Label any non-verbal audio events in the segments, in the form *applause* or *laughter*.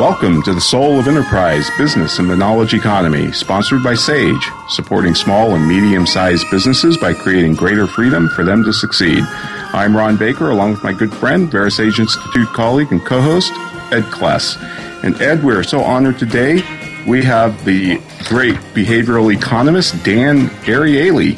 Welcome to the Soul of Enterprise Business and the Knowledge Economy, sponsored by SAGE, supporting small and medium sized businesses by creating greater freedom for them to succeed. I'm Ron Baker, along with my good friend, VeraSage Institute colleague and co host, Ed Kless. And Ed, we're so honored today. We have the great behavioral economist, Dan Ariely,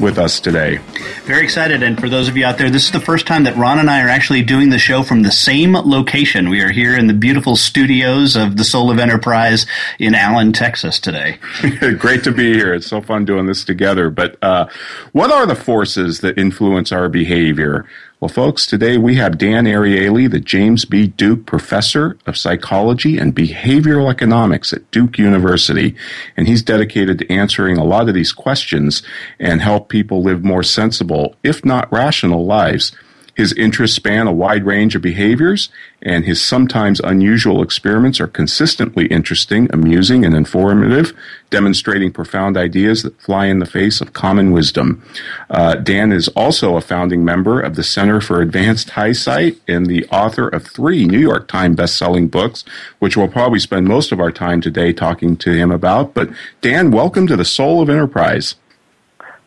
with us today. Very excited. And for those of you out there, this is the first time that Ron and I are actually doing the show from the same location. We are here in the beautiful studios of the Soul of Enterprise in Allen, Texas today. *laughs* Great to be here. It's so fun doing this together. But uh, what are the forces that influence our behavior? Well, folks, today we have Dan Ariely, the James B. Duke Professor of Psychology and Behavioral Economics at Duke University. And he's dedicated to answering a lot of these questions and help people live more sensible, if not rational lives. His interests span a wide range of behaviors, and his sometimes unusual experiments are consistently interesting, amusing, and informative, demonstrating profound ideas that fly in the face of common wisdom. Uh, Dan is also a founding member of the Center for Advanced Hindsight and the author of three New York Times best-selling books, which we'll probably spend most of our time today talking to him about. But Dan, welcome to the Soul of Enterprise.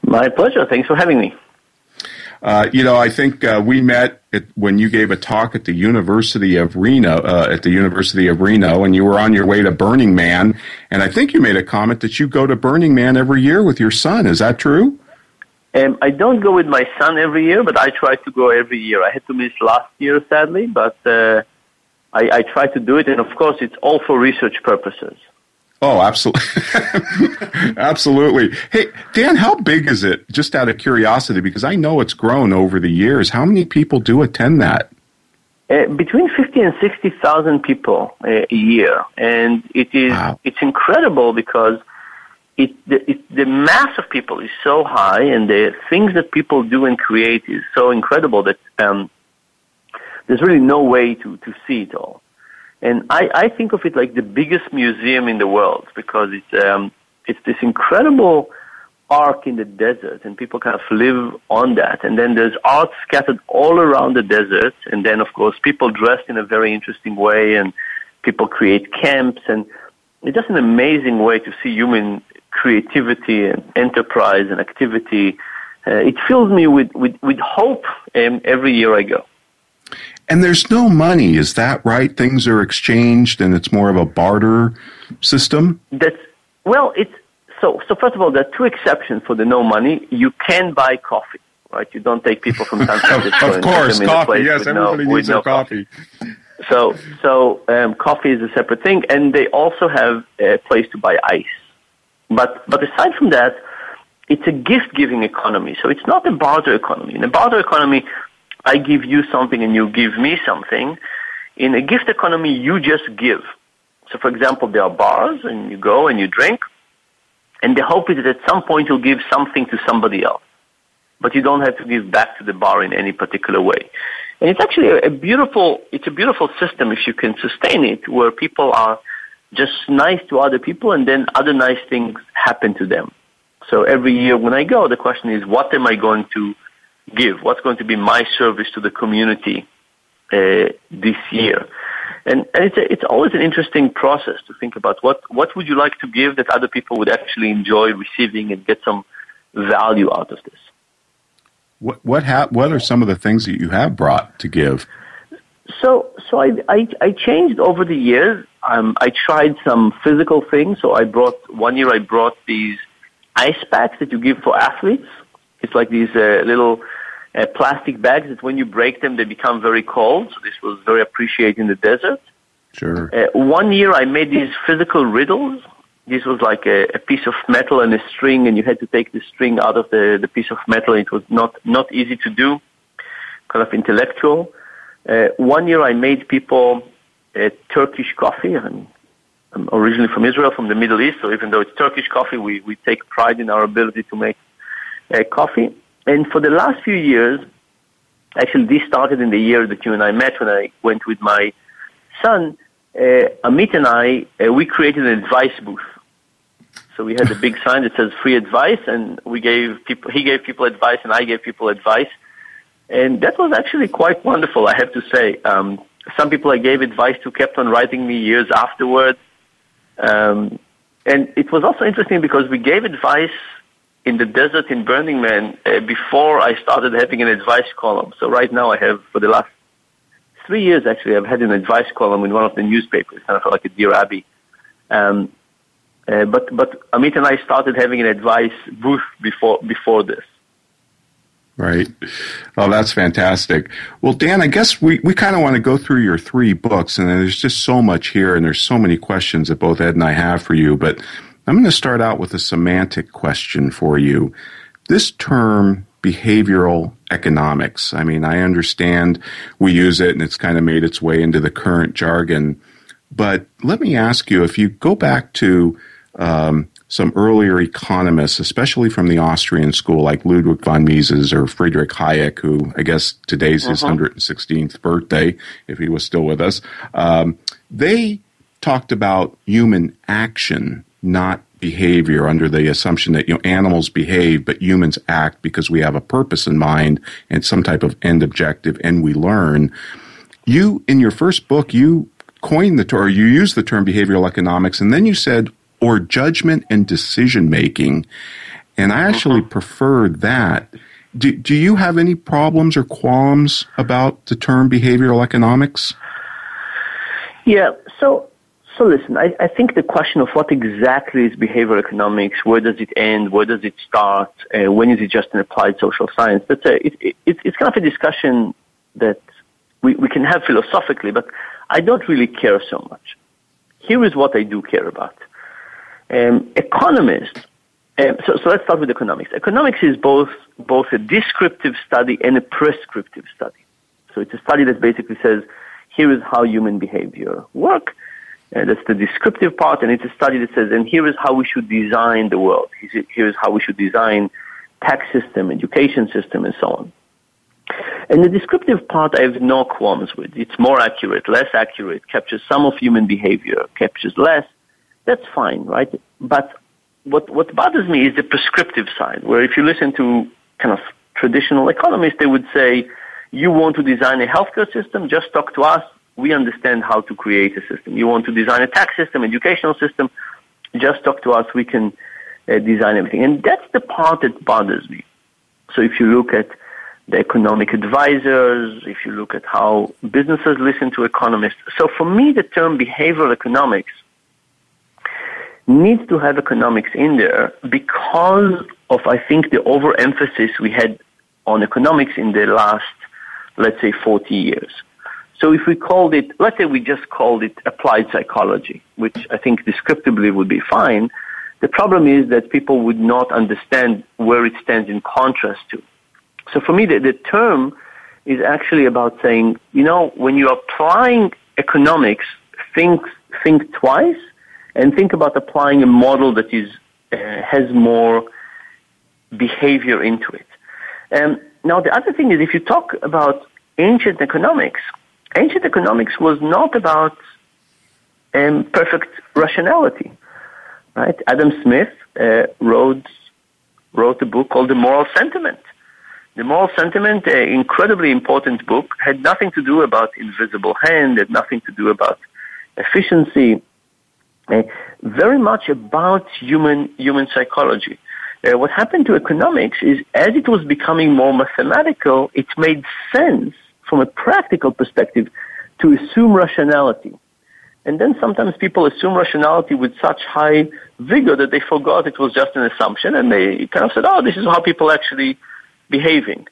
My pleasure. Thanks for having me. Uh, you know, I think uh, we met at, when you gave a talk at the University of Reno, uh, at the University of Reno, and you were on your way to Burning Man. And I think you made a comment that you go to Burning Man every year with your son. Is that true? Um, I don't go with my son every year, but I try to go every year. I had to miss last year, sadly, but uh, I, I try to do it. And of course, it's all for research purposes. Oh, absolutely. *laughs* absolutely. Hey, Dan, how big is it? Just out of curiosity, because I know it's grown over the years. How many people do attend that? Uh, between 50 and 60,000 people uh, a year. And it is, wow. it's incredible because it, the, it, the mass of people is so high and the things that people do and create is so incredible that, um, there's really no way to, to see it all. And I, I think of it like the biggest museum in the world because it's, um, it's this incredible ark in the desert and people kind of live on that. And then there's art scattered all around the desert. And then, of course, people dressed in a very interesting way and people create camps. And it's just an amazing way to see human creativity and enterprise and activity. Uh, it fills me with, with, with hope um, every year I go. And there's no money, is that right? Things are exchanged and it's more of a barter system? That's, well, it's, so, so first of all, there are two exceptions for the no money. You can buy coffee, right? You don't take people from San *laughs* Francisco. of course, coffee. Yes, everybody no, needs no coffee. coffee. So, so um, coffee is a separate thing, and they also have a place to buy ice. But, but aside from that, it's a gift-giving economy. So it's not a barter economy. In a barter economy, I give you something and you give me something. In a gift economy, you just give. So for example, there are bars and you go and you drink and the hope is that at some point you'll give something to somebody else. But you don't have to give back to the bar in any particular way. And it's actually a beautiful, it's a beautiful system if you can sustain it where people are just nice to other people and then other nice things happen to them. So every year when I go, the question is, what am I going to give? What's going to be my service to the community uh, this year? And, and it's, a, it's always an interesting process to think about what, what would you like to give that other people would actually enjoy receiving and get some value out of this. What what ha- what are some of the things that you have brought to give? so, so I, I, I changed over the years. Um, I tried some physical things. So I brought one year. I brought these ice packs that you give for athletes. It's like these uh, little uh, plastic bags that when you break them, they become very cold. So this was very appreciated in the desert. Sure. Uh, one year I made these physical riddles. This was like a, a, piece of metal and a string, and you had to take the string out of the, the piece of metal. It was not, not easy to do, kind of intellectual. Uh, one year I made people uh, Turkish coffee. I'm, I'm, originally from Israel, from the Middle East, so even though it's Turkish coffee, we, we take pride in our ability to make uh, coffee. And for the last few years, actually this started in the year that you and I met when I went with my son, uh, Amit and I, uh, we created an advice booth. So we had a big sign that says free advice and we gave people, he gave people advice and I gave people advice. And that was actually quite wonderful, I have to say. Um, some people I gave advice to kept on writing me years afterwards. Um, and it was also interesting because we gave advice in the desert in Burning Man uh, before I started having an advice column. So right now I have, for the last three years actually, I've had an advice column in one of the newspapers, kind of like a Dear Abby. Um, uh, but but Amit and I started having an advice booth before before this. Right. Oh, that's fantastic. Well, Dan, I guess we, we kind of want to go through your three books, and there's just so much here, and there's so many questions that both Ed and I have for you. But I'm going to start out with a semantic question for you. This term, behavioral economics, I mean, I understand we use it, and it's kind of made its way into the current jargon. But let me ask you if you go back to um, some earlier economists, especially from the Austrian school, like Ludwig von Mises or Friedrich Hayek, who I guess today's his uh-huh. 116th birthday, if he was still with us. Um, they talked about human action, not behavior, under the assumption that you know animals behave, but humans act because we have a purpose in mind and some type of end objective, and we learn. You, in your first book, you coined the term, or you used the term behavioral economics, and then you said or judgment and decision making. And I actually mm-hmm. prefer that. Do, do you have any problems or qualms about the term behavioral economics? Yeah, so so listen, I, I think the question of what exactly is behavioral economics, where does it end, where does it start, uh, when is it just an applied social science? That's a, it, it, it's kind of a discussion that we, we can have philosophically, but I don't really care so much. Here is what I do care about. Um, economists, um, so, so let's start with economics. Economics is both, both a descriptive study and a prescriptive study. So it's a study that basically says, here is how human behavior work. Uh, that's the descriptive part, and it's a study that says, and here is how we should design the world. Here is how we should design tax system, education system, and so on. And the descriptive part I have no qualms with. It's more accurate, less accurate, captures some of human behavior, captures less that's fine, right? But what, what bothers me is the prescriptive side, where if you listen to kind of traditional economists, they would say, you want to design a healthcare system, just talk to us. We understand how to create a system. You want to design a tax system, educational system, just talk to us. We can uh, design everything. And that's the part that bothers me. So if you look at the economic advisors, if you look at how businesses listen to economists. So for me, the term behavioral economics needs to have economics in there because of, I think, the overemphasis we had on economics in the last, let's say, 40 years. So if we called it, let's say we just called it applied psychology, which I think descriptively would be fine, the problem is that people would not understand where it stands in contrast to. So for me, the, the term is actually about saying, you know, when you're applying economics, think, think twice and think about applying a model that is uh, has more behavior into it. Um, now, the other thing is, if you talk about ancient economics, ancient economics was not about um, perfect rationality, right? Adam Smith uh, wrote wrote a book called The Moral Sentiment. The Moral Sentiment, an incredibly important book, had nothing to do about invisible hand, had nothing to do about efficiency, uh, very much about human human psychology. Uh, what happened to economics is as it was becoming more mathematical, it made sense from a practical perspective to assume rationality. And then sometimes people assume rationality with such high vigor that they forgot it was just an assumption and they kind of said, oh, this is how people actually behaving.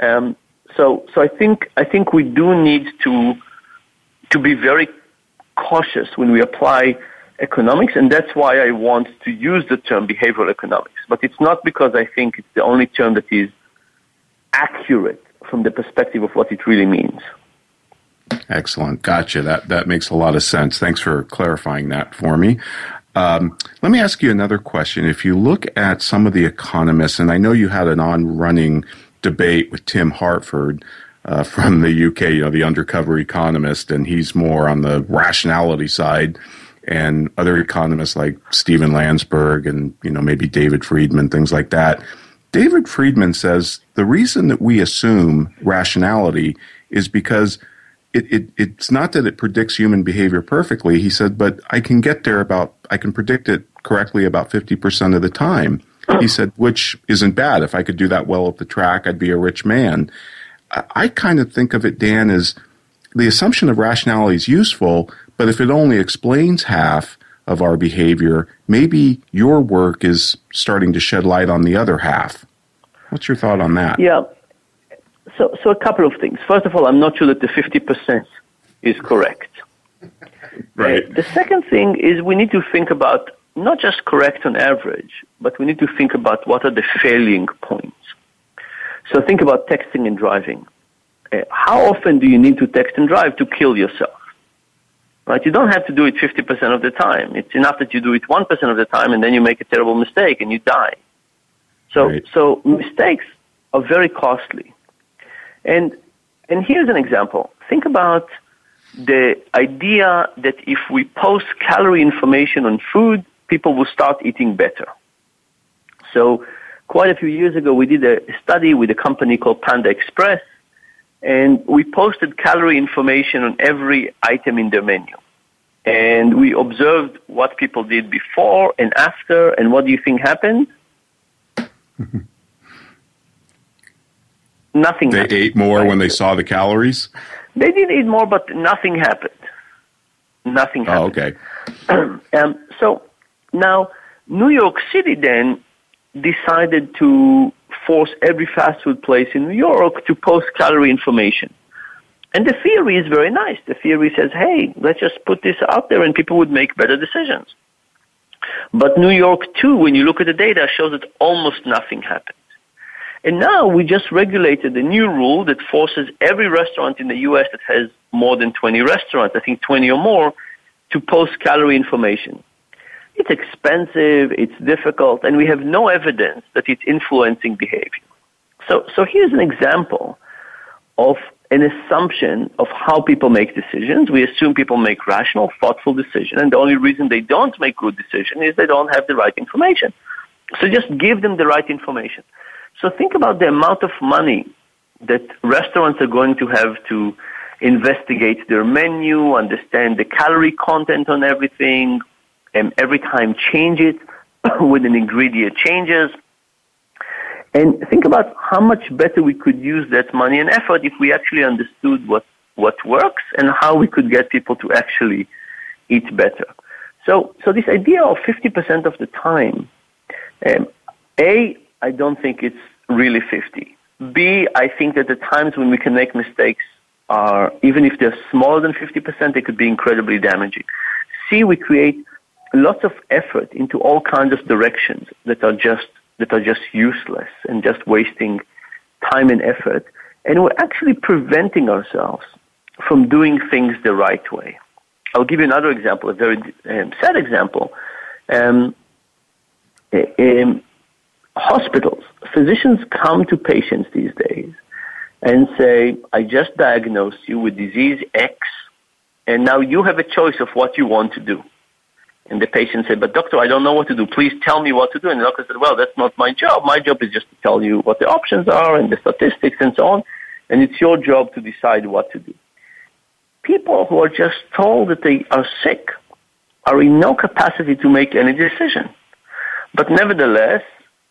Um, so, so I think, I think we do need to, to be very cautious when we apply economics, and that's why I want to use the term behavioral economics. But it's not because I think it's the only term that is accurate from the perspective of what it really means. Excellent. Gotcha. That that makes a lot of sense. Thanks for clarifying that for me. Um, let me ask you another question. If you look at some of the economists, and I know you had an on-running debate with Tim Harford uh, from the UK, you know, the undercover economist, and he's more on the rationality side, and other economists like Steven Landsburg and you know maybe David Friedman, things like that. David Friedman says the reason that we assume rationality is because it, it, it's not that it predicts human behavior perfectly. He said, but I can get there about, I can predict it correctly about 50% of the time. He said, which isn't bad. If I could do that well at the track, I'd be a rich man. I, I kind of think of it, Dan, as the assumption of rationality is useful, but if it only explains half of our behavior, maybe your work is starting to shed light on the other half. What's your thought on that? Yeah. So, so a couple of things. First of all, I'm not sure that the 50% is correct. *laughs* Right. Uh, the second thing is we need to think about not just correct on average, but we need to think about what are the failing points. So think about texting and driving. Uh, how often do you need to text and drive to kill yourself? Right? You don't have to do it 50% of the time. It's enough that you do it 1% of the time and then you make a terrible mistake and you die. So, right. so mistakes are very costly. And, and here's an example. Think about the idea that if we post calorie information on food, people will start eating better. So quite a few years ago, we did a study with a company called Panda Express, and we posted calorie information on every item in their menu. And we observed what people did before and after, and what do you think happened? *laughs* Nothing. They happened. ate more when they saw the calories. They did eat more, but nothing happened. Nothing Oh, happened. okay. *clears throat* um, so now New York City then decided to force every fast food place in New York to post calorie information. And the theory is very nice. The theory says, hey, let's just put this out there and people would make better decisions. But New York too, when you look at the data, shows that almost nothing happened. And now we just regulated a new rule that forces every restaurant in the U.S. that has more than 20 restaurants, I think 20 or more, to post calorie information. It's expensive, it's difficult, and we have no evidence that it's influencing behavior. So, so here's an example of an assumption of how people make decisions. We assume people make rational, thoughtful decisions, and the only reason they don't make good decisions is they don't have the right information. So just give them the right information. So think about the amount of money that restaurants are going to have to investigate their menu, understand the calorie content on everything, and every time change it *coughs* when an ingredient changes. And think about how much better we could use that money and effort if we actually understood what, what works and how we could get people to actually eat better. So, so this idea of 50% of the time, um, A, I don't think it's really 50. B, I think that the times when we can make mistakes are, even if they're smaller than 50%, they could be incredibly damaging. C, we create lots of effort into all kinds of directions that are just that are just useless and just wasting time and effort. And we're actually preventing ourselves from doing things the right way. I'll give you another example, a very um, sad example. Um, in hospitals, physicians come to patients these days and say, I just diagnosed you with disease X, and now you have a choice of what you want to do. And the patient said, but doctor, I don't know what to do. Please tell me what to do. And the doctor said, well, that's not my job. My job is just to tell you what the options are and the statistics and so on. And it's your job to decide what to do. People who are just told that they are sick are in no capacity to make any decision. But nevertheless,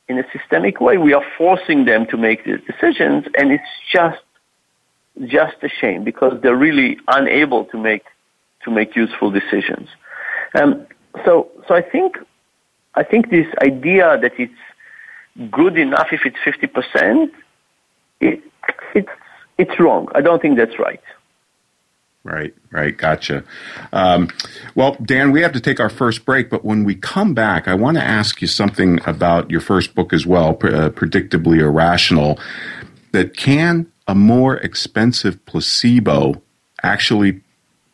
in a systemic way, we are forcing them to make these decisions and it's just just a shame because they're really unable to make to make useful decisions. Um, so, so I think I think this idea that it's good enough if it's fifty percent, it, it's it's wrong. I don't think that's right. Right, right, gotcha. Um, well, Dan, we have to take our first break, but when we come back, I want to ask you something about your first book as well, uh, Predictably Irrational. That can a more expensive placebo actually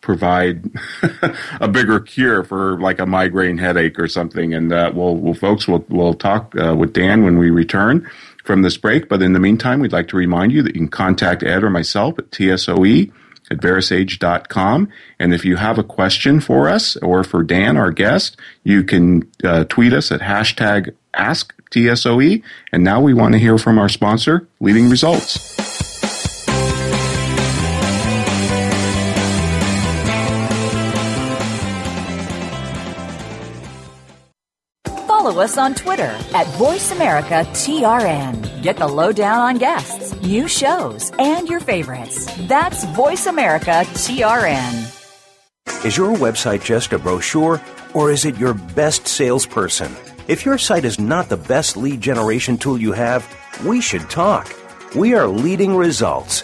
provide *laughs* a bigger cure for like a migraine headache or something. And uh, we'll, we'll, folks, we'll, we'll talk uh, with Dan when we return from this break. But in the meantime, we'd like to remind you that you can contact Ed or myself at TSOE at verasage.com. And if you have a question for us or for Dan, our guest, you can uh, tweet us at hashtag AskTSOE. And now we want to hear from our sponsor, Leading Results. Follow us on Twitter at VoiceAmericaTRN. Get the lowdown on guests, new shows, and your favorites. That's VoiceAmericaTRN. Is your website just a brochure, or is it your best salesperson? If your site is not the best lead generation tool you have, we should talk. We are leading results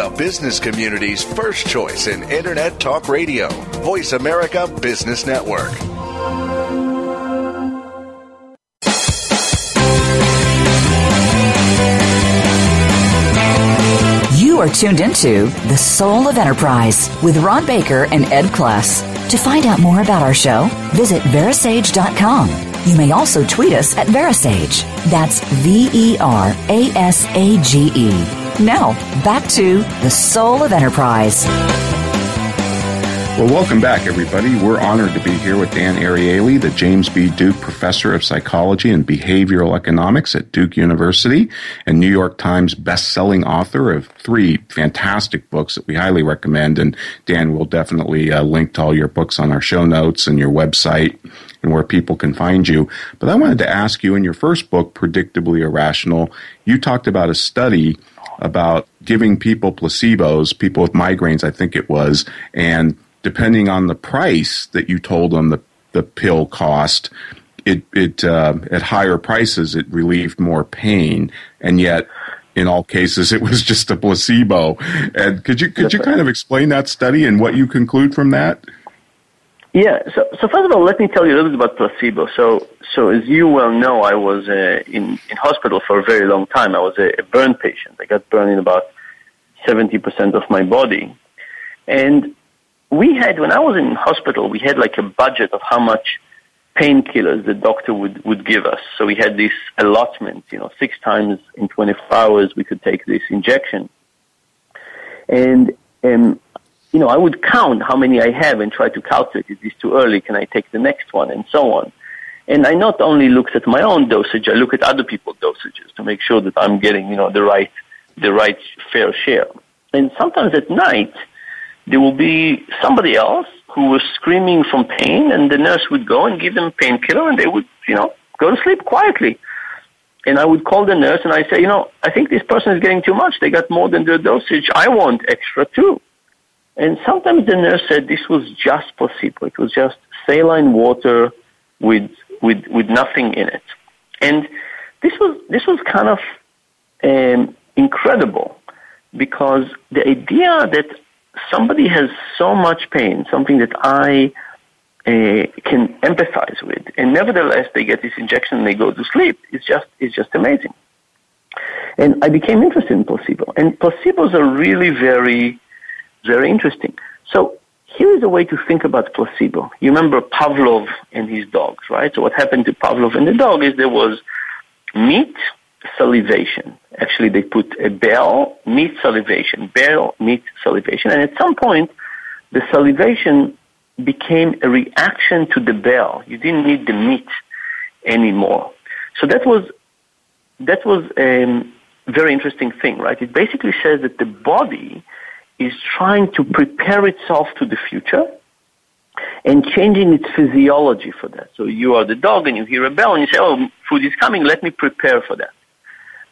the business community's first choice in Internet Talk Radio. Voice America Business Network. You are tuned into The Soul of Enterprise with Ron Baker and Ed Kless. To find out more about our show, visit verasage.com. You may also tweet us at Verasage. That's V E R A S A G E. Now, back to the soul of enterprise. Well, welcome back, everybody. We're honored to be here with Dan Ariely, the James B. Duke Professor of Psychology and Behavioral Economics at Duke University and New York Times best-selling author of three fantastic books that we highly recommend. And Dan will definitely uh, link to all your books on our show notes and your website and where people can find you. But I wanted to ask you in your first book, Predictably Irrational, you talked about a study about giving people placebos, people with migraines, I think it was, and depending on the price that you told them the, the pill cost, it, it uh, at higher prices it relieved more pain, and yet in all cases it was just a placebo. And could you could you kind of explain that study and what you conclude from that? Yeah. So, so first of all, let me tell you a little bit about placebo. So, so as you well know, I was uh, in in hospital for a very long time. I was a, a burn patient. I got burned in about seventy percent of my body, and we had when I was in hospital, we had like a budget of how much painkillers the doctor would would give us. So we had this allotment. You know, six times in twenty four hours we could take this injection, and um, you know, I would count how many I have and try to calculate, is this too early? Can I take the next one? And so on. And I not only look at my own dosage, I look at other people's dosages to make sure that I'm getting, you know, the right, the right fair share. And sometimes at night, there will be somebody else who was screaming from pain and the nurse would go and give them a painkiller and they would, you know, go to sleep quietly. And I would call the nurse and I say, you know, I think this person is getting too much. They got more than their dosage. I want extra too. And sometimes the nurse said this was just placebo. It was just saline water with, with, with nothing in it. And this was, this was kind of um, incredible because the idea that somebody has so much pain, something that I uh, can empathize with, and nevertheless they get this injection and they go to sleep. It's just it's just amazing. And I became interested in placebo. And placebos are really very, very interesting. So here is a way to think about placebo. You remember Pavlov and his dogs, right? So what happened to Pavlov and the dog is there was meat, salivation. Actually, they put a bell, meat, salivation, bell, meat, salivation. And at some point, the salivation became a reaction to the bell. You didn't need the meat anymore. So that was that was a very interesting thing, right? It basically says that the body is trying to prepare itself to the future and changing its physiology for that. So you are the dog and you hear a bell and you say, "Oh, food is coming. Let me prepare for that."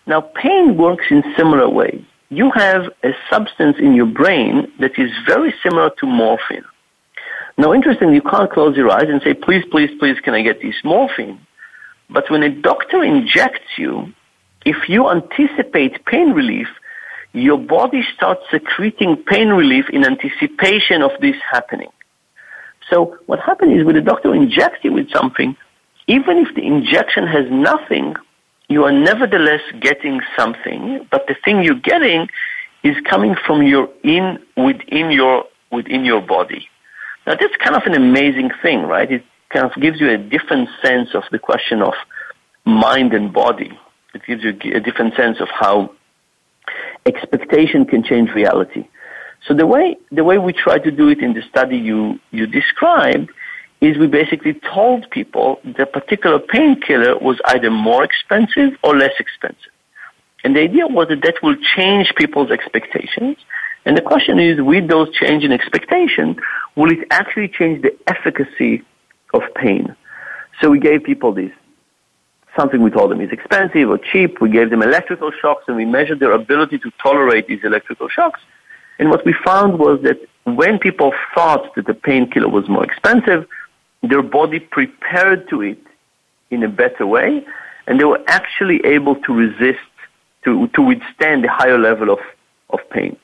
Now, pain works in similar ways. You have a substance in your brain that is very similar to morphine. Now, interestingly, you can't close your eyes and say, please, please, please, can I get this morphine? But when a doctor injects you, if you anticipate pain relief, your body starts secreting pain relief in anticipation of this happening. So what happens is when the doctor injects you with something, even if the injection has nothing, you are nevertheless getting something, but the thing you're getting is coming from your in within your within your body. Now that's kind of an amazing thing, right? It kind of gives you a different sense of the question of mind and body. It gives you a different sense of how expectation can change reality. So the way the way we try to do it in the study you you described is we basically told people the particular painkiller was either more expensive or less expensive. And the idea was that that will change people's expectations and the question is, with those change in expectation, will it actually change the efficacy of pain? So we gave people this something we told them is expensive or cheap. We gave them electrical shocks and we measured their ability to tolerate these electrical shocks. And what we found was that when people thought that the painkiller was more expensive, their body prepared to it in a better way, and they were actually able to resist, to, to withstand a higher level of, of pain.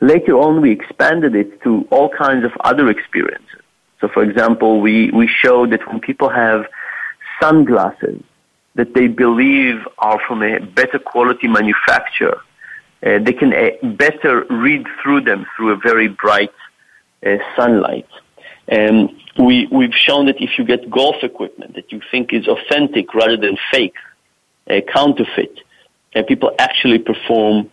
Later on, we expanded it to all kinds of other experiences. So, for example, we, we showed that when people have sunglasses that they believe are from a better quality manufacturer, uh, they can uh, better read through them through a very bright uh, sunlight. And we, we've shown that if you get golf equipment that you think is authentic rather than fake, uh, counterfeit, people actually perform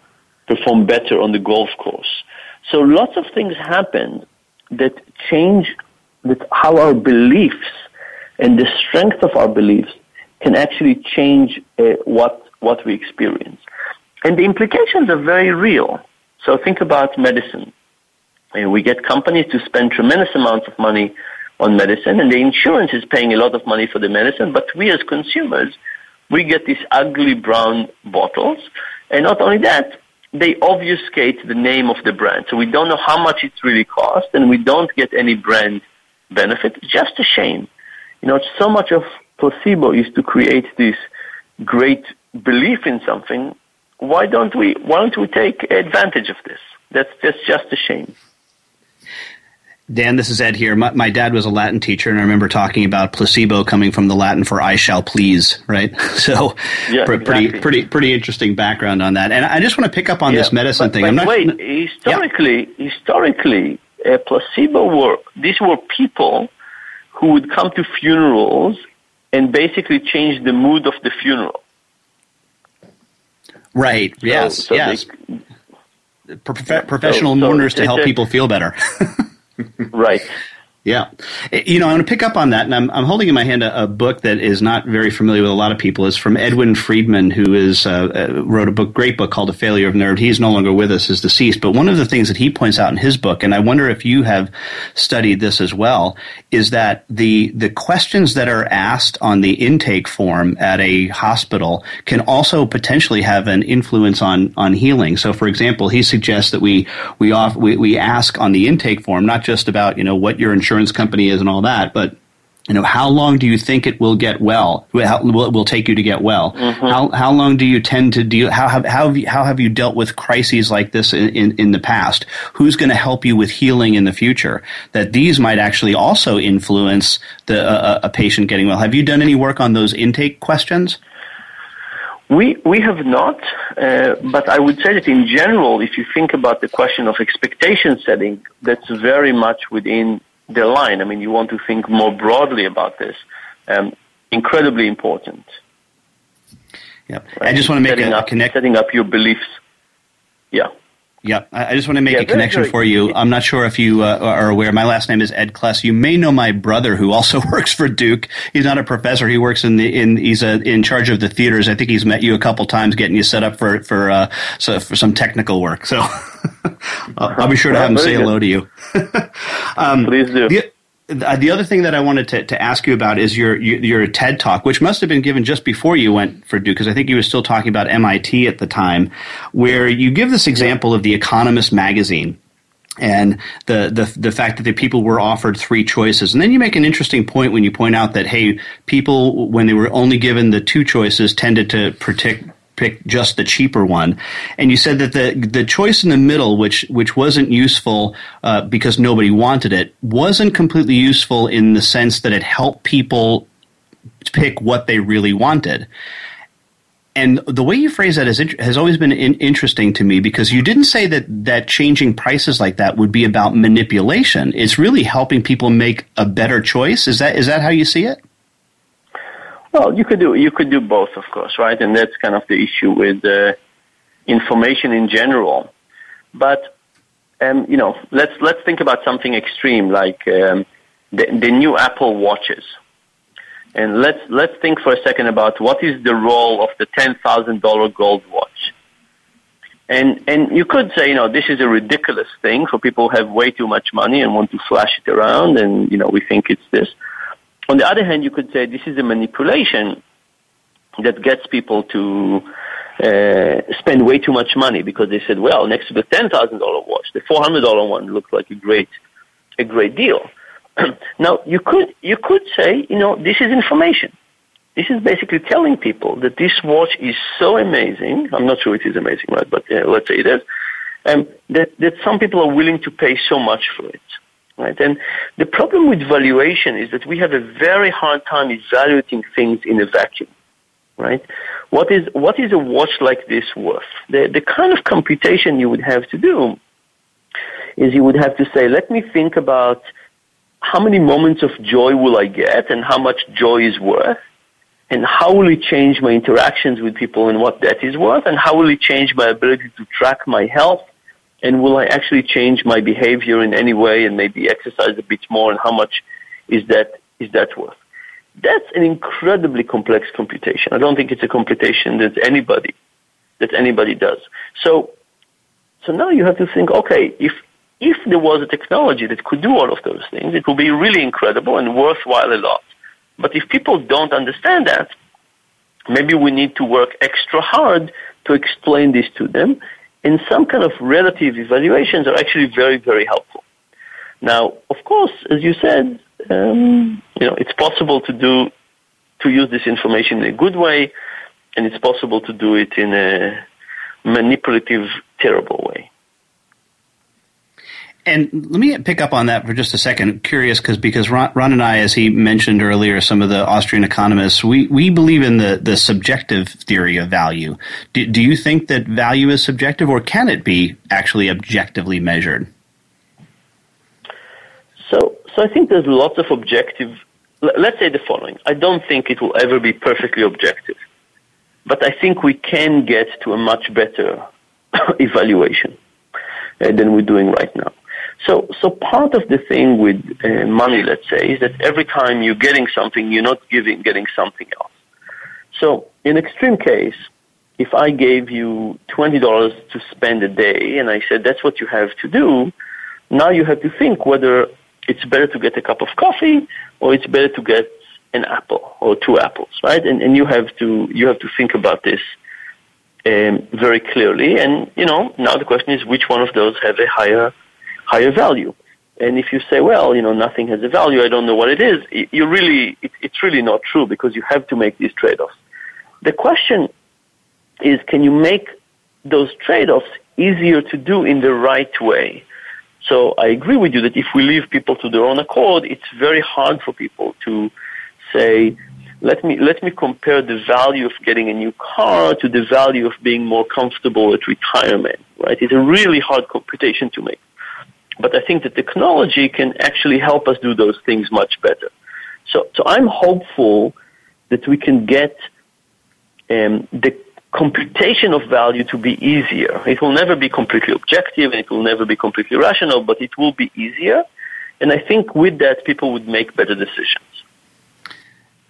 perform better on the golf course. So lots of things happen that change that how our beliefs and the strength of our beliefs can actually change uh, what what we experience. And the implications are very real. So think about medicine. And we get companies to spend tremendous amounts of money on medicine, and the insurance is paying a lot of money for the medicine, but we as consumers, we get these ugly brown bottles. And not only that, they obfuscate the name of the brand. So we don't know how much it really costs and we don't get any brand benefit. Just a shame. You know, so much of placebo is to create this great belief in something. Why don't we, why don't we take advantage of this? That's, that's just a shame. Dan, this is Ed here. My, my, dad was a Latin teacher, and I remember talking about placebo coming from the Latin for "I shall please." Right, *laughs* so yeah, pr- exactly. pretty, pretty, pretty interesting background on that. And I just want to pick up on yeah, this medicine but, thing. But I'm not wait, historically, yeah. historically, uh, placebo were these were people who would come to funerals and basically change the mood of the funeral. Right. So, yes. So yes. They, Prof- professional so, mourners to help people feel better. *laughs* right. Yeah. You know, I want to pick up on that, and I'm, I'm holding in my hand a, a, book that is not very familiar with a lot of people. It's from Edwin Friedman, who is uh, uh, wrote a book, great book called A Failure of Nerve. He's no longer with us, is deceased. But one of the things that he points out in his book, and I wonder if you have studied this as well, is that the the questions that are asked on the intake form at a hospital can also potentially have an influence on on healing. So, for example, he suggests that we we off, we, we ask on the intake form not just about you know what your insurance insurance company is and all that, but you know how long do you think it will get well? How will, will take you to get well? Mm-hmm. how, how long do you tend to deal how have, how have you, how have you dealt with crises like this in, in, in the past? Who's going to help you with healing in the future? That these might actually also influence the uh, a patient getting well. Have you done any work on those intake questions? We we have not, uh, but I would say that in general, if you think about the question of expectation setting, that's very much within the line. I mean, you want to think more broadly about this. Um, incredibly important. Yep. Right? I just want to make setting a, up, connect. Setting up your beliefs. Yeah. Yeah, I just want to make yeah, a connection very, for you. I'm not sure if you uh, are aware. My last name is Ed Kless. You may know my brother, who also *laughs* works for Duke. He's not a professor. He works in the in. He's a, in charge of the theaters. I think he's met you a couple times, getting you set up for for uh, so for some technical work. So *laughs* I'll be sure to have him say hello to you. *laughs* um, Please do. The, uh, Uh, the other thing that I wanted to, to ask you about is your, your, your TED talk, which must have been given just before you went for Duke, because I think you were still talking about MIT at the time, where you give this example of the Economist magazine and the, the the fact that the people were offered three choices. And then you make an interesting point when you point out that hey, people when they were only given the two choices tended to predict pick just the cheaper one. And you said that the the choice in the middle, which which wasn't useful uh, because nobody wanted it, wasn't completely useful in the sense that it helped people pick what they really wanted. And the way you phrase that is, has always been in, interesting to me because you didn't say that, that changing prices like that would be about manipulation. It's really helping people make a better choice. Is that is that how you see it? Well, you could do you could do both, of course, right? And that's kind of the issue with uh, information in general. But um, you know, let's let's think about something extreme like um, the, the new Apple watches, and let's let's think for a second about what is the role of the ten thousand dollar gold watch. And and you could say, you know, this is a ridiculous thing for people who have way too much money and want to flash it around, and you know, we think it's this. On the other hand, you could say this is a manipulation that gets people to uh, spend way too much money because they said, well, next to the ten thousand dollar watch, the four hundred dollar one looked like a great, a great deal. *clears throat* now you could you could say, you know, this is information. This is basically telling people that this watch is so amazing. I'm not sure it is amazing, right? But uh, let's say it is. Um, that that some people are willing to pay so much for it. Right? And the problem with valuation is that we have a very hard time evaluating things in a vacuum. Right? What is, what is a watch like this worth? The, the kind of computation you would have to do is you would have to say, let me think about how many moments of joy will I get and how much joy is worth and how will it change my interactions with people and what that is worth and how will it change my ability to track my health and will I actually change my behavior in any way and maybe exercise a bit more and how much is that is that worth? That's an incredibly complex computation. I don't think it's a computation that anybody that anybody does. So so now you have to think, okay, if if there was a technology that could do all of those things, it would be really incredible and worthwhile a lot. But if people don't understand that, maybe we need to work extra hard to explain this to them and some kind of relative evaluations are actually very, very helpful. Now, of course, as you said, um, you know, it's possible to do to use this information in a good way, and it's possible to do it in a manipulative, terrible way. And let me pick up on that for just a second. Curious because because Ron, Ron, and I, as he mentioned earlier, some of the Austrian economists, we, we believe in the, the subjective theory of value. Do, do you think that value is subjective, or can it be actually objectively measured? So, so I think there's lots of objective. Let's say the following: I don't think it will ever be perfectly objective, but I think we can get to a much better *coughs* evaluation uh, than we're doing right now. So, so part of the thing with uh, money, let's say, is that every time you're getting something, you're not giving, getting something else. So, in extreme case, if I gave you $20 to spend a day and I said that's what you have to do, now you have to think whether it's better to get a cup of coffee or it's better to get an apple or two apples, right? And, and you have to, you have to think about this um, very clearly. And, you know, now the question is which one of those have a higher higher value. And if you say, well, you know, nothing has a value, I don't know what it is, you really, it, it's really not true because you have to make these trade-offs. The question is, can you make those trade-offs easier to do in the right way? So I agree with you that if we leave people to their own accord, it's very hard for people to say, let me, let me compare the value of getting a new car to the value of being more comfortable at retirement, right? It's a really hard computation to make. But I think the technology can actually help us do those things much better. So, so I'm hopeful that we can get um, the computation of value to be easier. It will never be completely objective and it will never be completely rational, but it will be easier. And I think with that, people would make better decisions.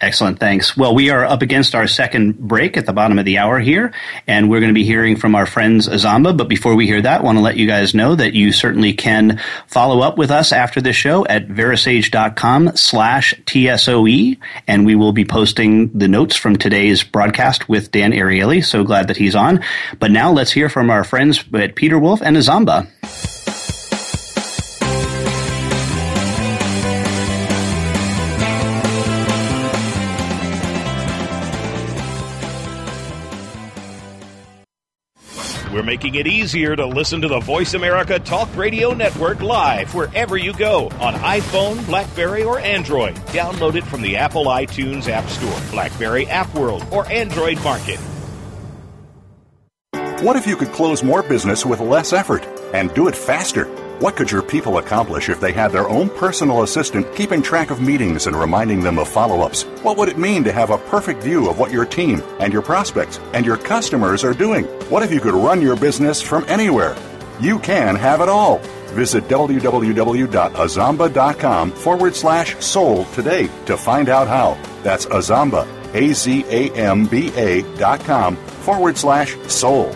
Excellent, thanks. Well, we are up against our second break at the bottom of the hour here, and we're going to be hearing from our friends Azamba. But before we hear that, I want to let you guys know that you certainly can follow up with us after the show at verasage.com slash TSOE, and we will be posting the notes from today's broadcast with Dan Ariely. So glad that he's on. But now let's hear from our friends at Peter Wolf and Azamba. Making it easier to listen to the Voice America Talk Radio Network live wherever you go on iPhone, Blackberry, or Android. Download it from the Apple iTunes App Store, Blackberry App World, or Android Market. What if you could close more business with less effort and do it faster? What could your people accomplish if they had their own personal assistant keeping track of meetings and reminding them of follow ups? What would it mean to have a perfect view of what your team and your prospects and your customers are doing? What if you could run your business from anywhere? You can have it all. Visit www.azamba.com forward slash soul today to find out how. That's Azamba, A Z A M B A dot com forward slash soul.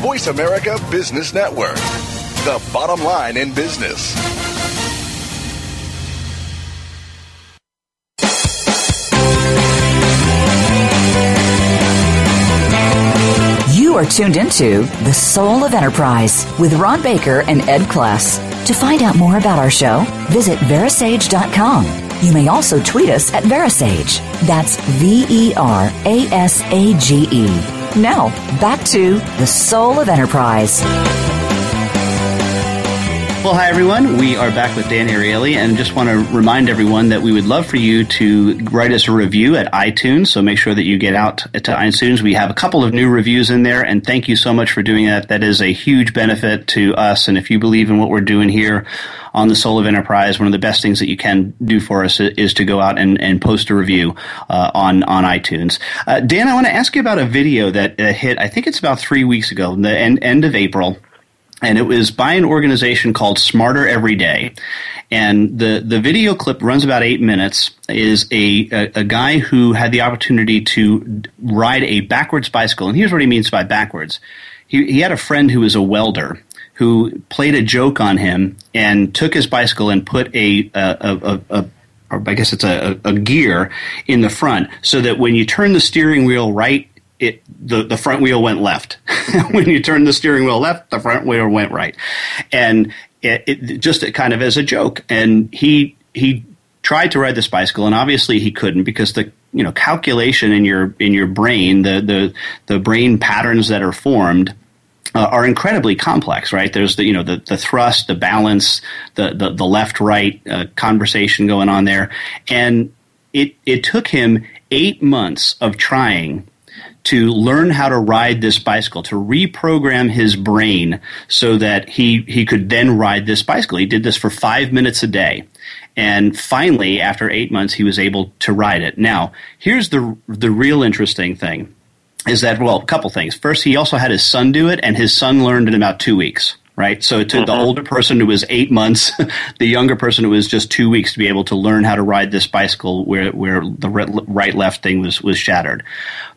Voice America Business Network, the bottom line in business. You are tuned into The Soul of Enterprise with Ron Baker and Ed Kless. To find out more about our show, visit verasage.com. You may also tweet us at Verasage. That's V E R A S A G E. Now, back to The Soul of Enterprise. Well, hi everyone. We are back with Dan Ariely, and just want to remind everyone that we would love for you to write us a review at iTunes. So make sure that you get out to iTunes. We have a couple of new reviews in there, and thank you so much for doing that. That is a huge benefit to us. And if you believe in what we're doing here on the Soul of Enterprise, one of the best things that you can do for us is to go out and, and post a review uh, on on iTunes. Uh, Dan, I want to ask you about a video that uh, hit. I think it's about three weeks ago, the end, end of April and it was by an organization called Smarter Every Day. And the, the video clip runs about eight minutes. Is a, a, a guy who had the opportunity to ride a backwards bicycle, and here's what he means by backwards. He, he had a friend who was a welder who played a joke on him and took his bicycle and put a, a, a, a or I guess it's a, a, gear in the front, so that when you turn the steering wheel right, it the, the front wheel went left. *laughs* when you turn the steering wheel left, the front wheel went right, and it, it just kind of as a joke. And he he tried to ride this bicycle, and obviously he couldn't because the you know calculation in your in your brain, the the the brain patterns that are formed. Uh, are incredibly complex, right? There's the you know the, the thrust, the balance, the the, the left right uh, conversation going on there, and it it took him eight months of trying to learn how to ride this bicycle, to reprogram his brain so that he, he could then ride this bicycle. He did this for five minutes a day. And finally, after eight months, he was able to ride it. Now, here's the, the real interesting thing is that, well, a couple things. First, he also had his son do it, and his son learned in about two weeks. Right? So to the older person who was eight months, *laughs* the younger person who was just two weeks to be able to learn how to ride this bicycle where, where the right left thing was, was shattered.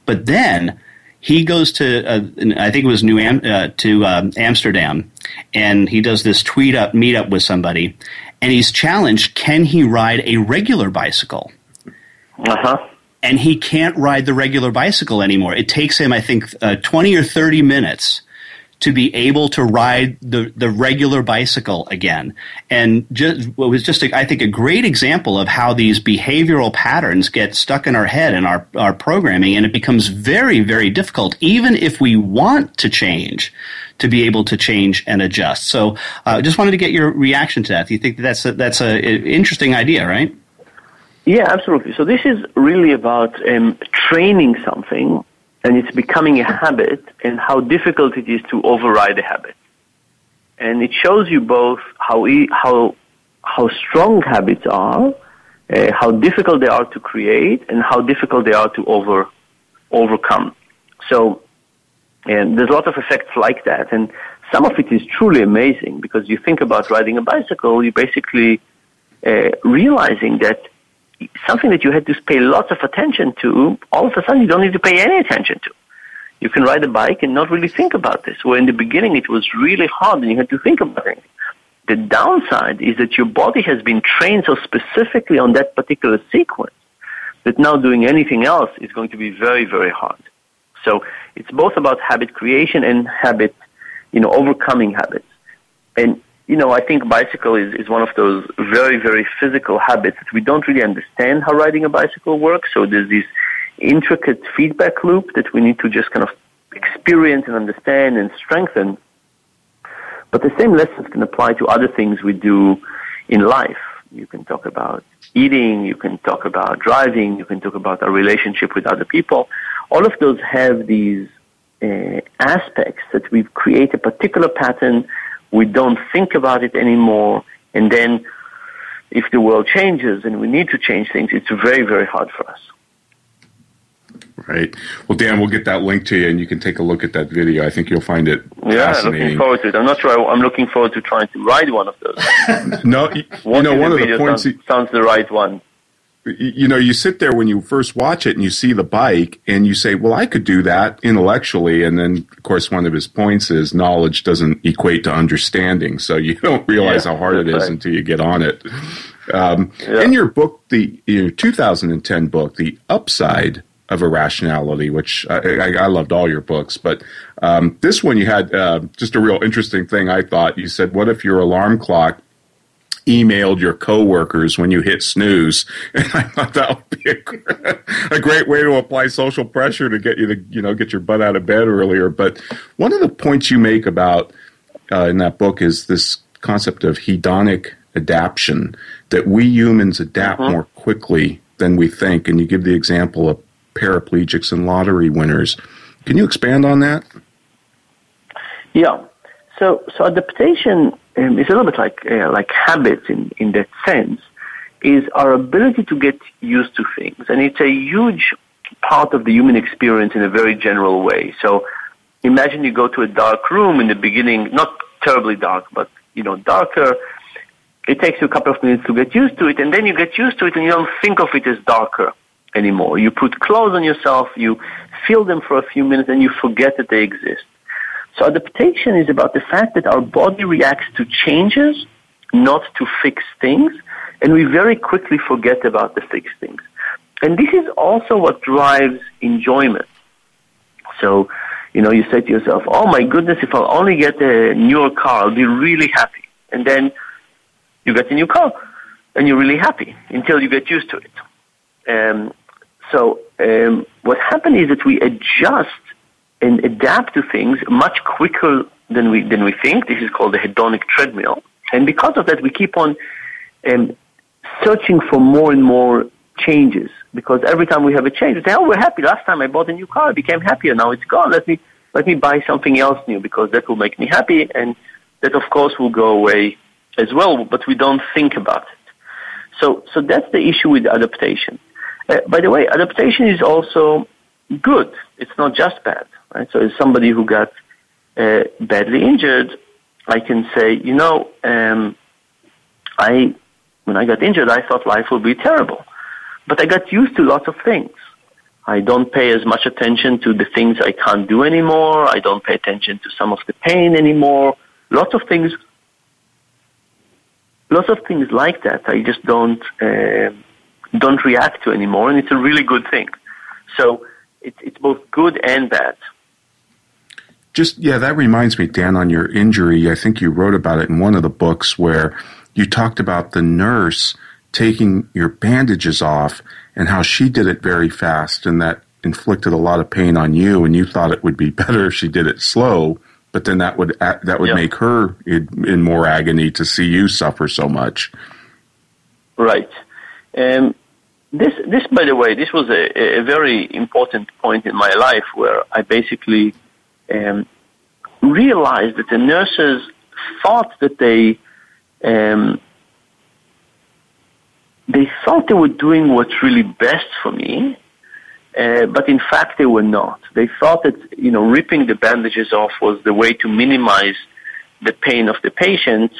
But then he goes to, uh, I think it was New Am- uh, to um, Amsterdam, and he does this tweet up meetup with somebody, and he's challenged, can he ride a regular bicycle? Uh huh and he can't ride the regular bicycle anymore. It takes him, I think, uh, 20 or 30 minutes to be able to ride the, the regular bicycle again. And just, it was just, a, I think, a great example of how these behavioral patterns get stuck in our head and our, our programming, and it becomes very, very difficult, even if we want to change, to be able to change and adjust. So I uh, just wanted to get your reaction to that. Do you think that that's a, an interesting idea, right? Yeah, absolutely. So this is really about um, training something and it's becoming a habit and how difficult it is to override a habit. And it shows you both how, e- how, how strong habits are, uh, how difficult they are to create, and how difficult they are to over, overcome. So, and there's a lot of effects like that. And some of it is truly amazing because you think about riding a bicycle, you're basically uh, realizing that something that you had to pay lots of attention to, all of a sudden you don't need to pay any attention to. You can ride a bike and not really think about this. Where in the beginning it was really hard and you had to think about it. The downside is that your body has been trained so specifically on that particular sequence that now doing anything else is going to be very, very hard. So it's both about habit creation and habit, you know, overcoming habits. And you know, I think bicycle is, is one of those very, very physical habits that we don't really understand how riding a bicycle works. So there's this intricate feedback loop that we need to just kind of experience and understand and strengthen. But the same lessons can apply to other things we do in life. You can talk about eating, you can talk about driving, you can talk about our relationship with other people. All of those have these uh, aspects that we create a particular pattern we don't think about it anymore, and then if the world changes and we need to change things, it's very, very hard for us. Right. Well, Dan, we'll get that link to you, and you can take a look at that video. I think you'll find it yeah, looking forward to it. I'm not sure. I, am looking forward to trying to ride one of those. *laughs* no, you, you know, one of the points sounds, sounds the right one you know, you sit there when you first watch it and you see the bike and you say, well, I could do that intellectually. And then, of course, one of his points is knowledge doesn't equate to understanding. So you *laughs* don't realize yeah, how hard it is right. until you get on it. Um, yeah. In your book, the your 2010 book, The Upside of Irrationality, which I, I, I loved all your books, but um, this one you had uh, just a real interesting thing. I thought you said, "What if your alarm clock emailed your coworkers when you hit snooze. *laughs* And I thought that would be a, a, great way to apply social pressure to get you to, you know, get your butt out of bed earlier. But one of the points you make about uh, in that book is this concept of hedonic adaptation, that we humans adapt uh-huh. more quickly than we think. And you give the example of paraplegics and lottery winners. Can you expand on that? Yeah. So, so adaptation um, is a little bit like uh, like habits in in that sense. Is our ability to get used to things, and it's a huge part of the human experience in a very general way. So, imagine you go to a dark room in the beginning, not terribly dark, but you know darker. It takes you a couple of minutes to get used to it, and then you get used to it, and you don't think of it as darker anymore. You put clothes on yourself, you feel them for a few minutes, and you forget that they exist. So adaptation is about the fact that our body reacts to changes, not to fix things, and we very quickly forget about the fixed things. And this is also what drives enjoyment. So, you know, you say to yourself, oh my goodness, if I'll only get a newer car, I'll be really happy. And then you get a new car, and you're really happy until you get used to it. Um, so um, what happens is that we adjust and adapt to things much quicker than we than we think. This is called the hedonic treadmill, and because of that, we keep on um, searching for more and more changes. Because every time we have a change, we say, "Oh, we're happy. Last time I bought a new car, I became happier. Now it's gone. Let me let me buy something else new because that will make me happy." And that, of course, will go away as well. But we don't think about it. So, so that's the issue with adaptation. Uh, by the way, adaptation is also good. It's not just bad. Right? So, as somebody who got uh, badly injured, I can say, you know, um, I when I got injured, I thought life would be terrible, but I got used to lots of things. I don't pay as much attention to the things I can't do anymore. I don't pay attention to some of the pain anymore. Lots of things, lots of things like that. I just don't uh, don't react to anymore, and it's a really good thing. So it's it's both good and bad. Just yeah, that reminds me, Dan, on your injury. I think you wrote about it in one of the books where you talked about the nurse taking your bandages off and how she did it very fast and that inflicted a lot of pain on you and you thought it would be *laughs* better if she did it slow but then that would that would make her in, in, more agony to see you suffer so much. Right. Um, this this by the way this was a, a very important point in my life where i basically um, realized that the nurses thought that they um, they thought they were doing what's really best for me, uh, but in fact they were not. They thought that you know ripping the bandages off was the way to minimize the pain of the patient,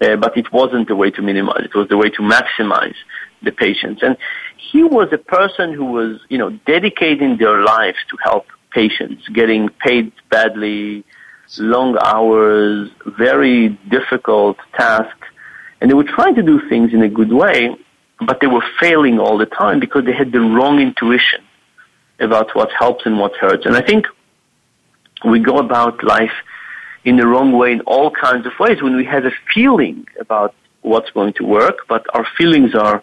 uh, but it wasn't the way to minimize. It was the way to maximize the patients. And he was a person who was you know dedicating their lives to help patients, getting paid badly, long hours, very difficult task, and they were trying to do things in a good way but they were failing all the time because they had the wrong intuition about what helps and what hurts. And I think we go about life in the wrong way in all kinds of ways when we have a feeling about what's going to work, but our feelings are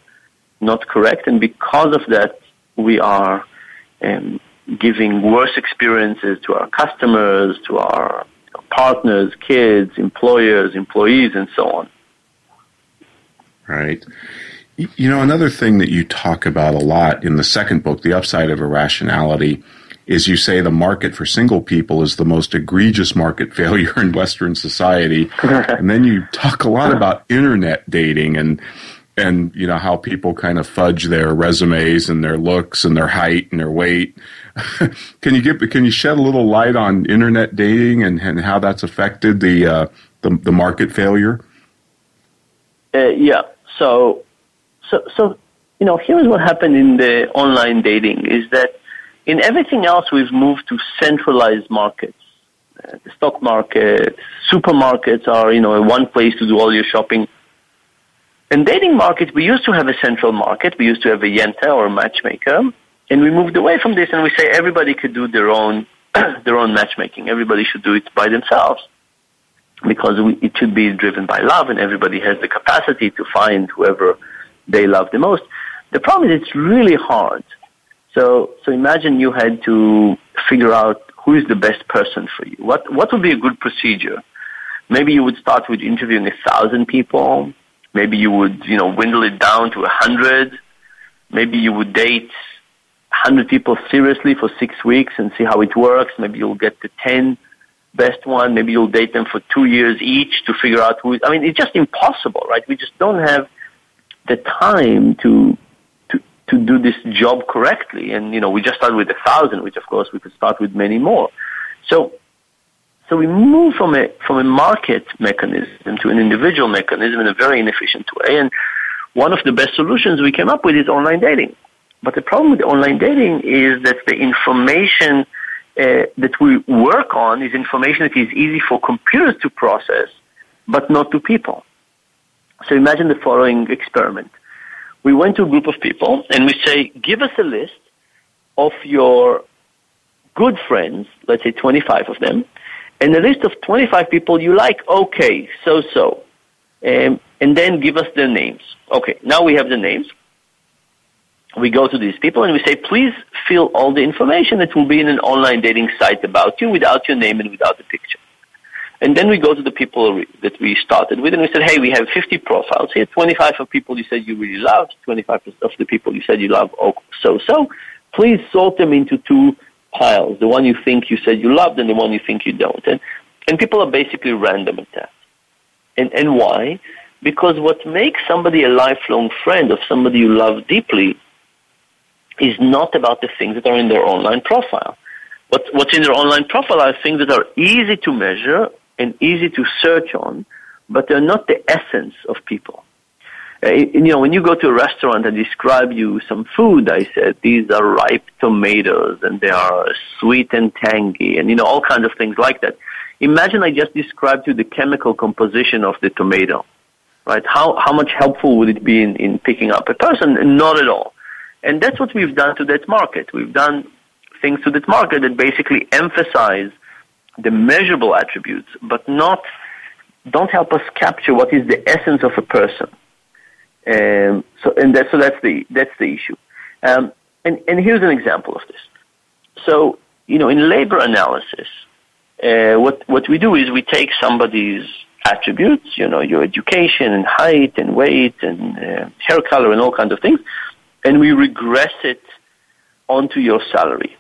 not correct. And because of that, we are um, giving worse experiences to our customers, to our partners, kids, employers, employees, and so on. Right. You know, another thing that you talk about a lot in the second book, The Upside of Irrationality, is you say the market for single people is the most egregious market *laughs* failure in Western society. *laughs* and then you talk a lot about internet dating and and you know how people kind of fudge their resumes and their looks and their height and their weight. *laughs* can you give can you shed a little light on internet dating and, and how that's affected the uh, the, the market failure? Uh, yeah. So so, so, you know, here's what happened in the online dating is that in everything else we've moved to centralized markets. Uh, the stock market, supermarkets are, you know, one place to do all your shopping. In dating markets, we used to have a central market. We used to have a Yenta or a matchmaker. And we moved away from this and we say everybody could do their own, *clears throat* their own matchmaking. Everybody should do it by themselves because we, it should be driven by love and everybody has the capacity to find whoever they love the most. The problem is it's really hard. So, so imagine you had to figure out who is the best person for you. What, what would be a good procedure? Maybe you would start with interviewing a thousand people. Maybe you would, you know, dwindle it down to a hundred. Maybe you would date hundred people seriously for six weeks and see how it works. Maybe you'll get the ten best one. Maybe you'll date them for two years each to figure out who. I mean, it's just impossible, right? We just don't have the time to to to do this job correctly. And you know, we just started with a thousand, which of course we could start with many more. So so we move from a from a market mechanism to an individual mechanism in a very inefficient way. And one of the best solutions we came up with is online dating. But the problem with online dating is that the information uh, that we work on is information that is easy for computers to process, but not to people. So imagine the following experiment. We went to a group of people and we say, give us a list of your good friends, let's say 25 of them, and a list of 25 people you like, okay, so so. Um, and then give us their names. Okay, now we have the names. We go to these people and we say, please fill all the information that will be in an online dating site about you without your name and without the picture. And then we go to the people that we started with and we said, hey, we have 50 profiles here, 25 of people you said you really loved, 25 of the people you said you love oh, so-so. Please sort them into two piles, the one you think you said you loved and the one you think you don't. And, and people are basically random at that. And, and why? Because what makes somebody a lifelong friend of somebody you love deeply is not about the things that are in their online profile. What, what's in their online profile are things that are easy to measure and easy to search on, but they're not the essence of people. Uh, you know, when you go to a restaurant and describe you some food, I said these are ripe tomatoes and they are sweet and tangy, and you know all kinds of things like that. Imagine I just described you the chemical composition of the tomato, right? How how much helpful would it be in, in picking up a person? Not at all. And that's what we've done to that market. We've done things to that market that basically emphasize the measurable attributes, but not don't help us capture what is the essence of a person. Um, so, and that, so that's the that's the issue. Um, and and here's an example of this. So, you know, in labor analysis, uh, what what we do is we take somebody's attributes, you know, your education and height and weight and uh, hair color and all kinds of things, and we regress it onto your salary.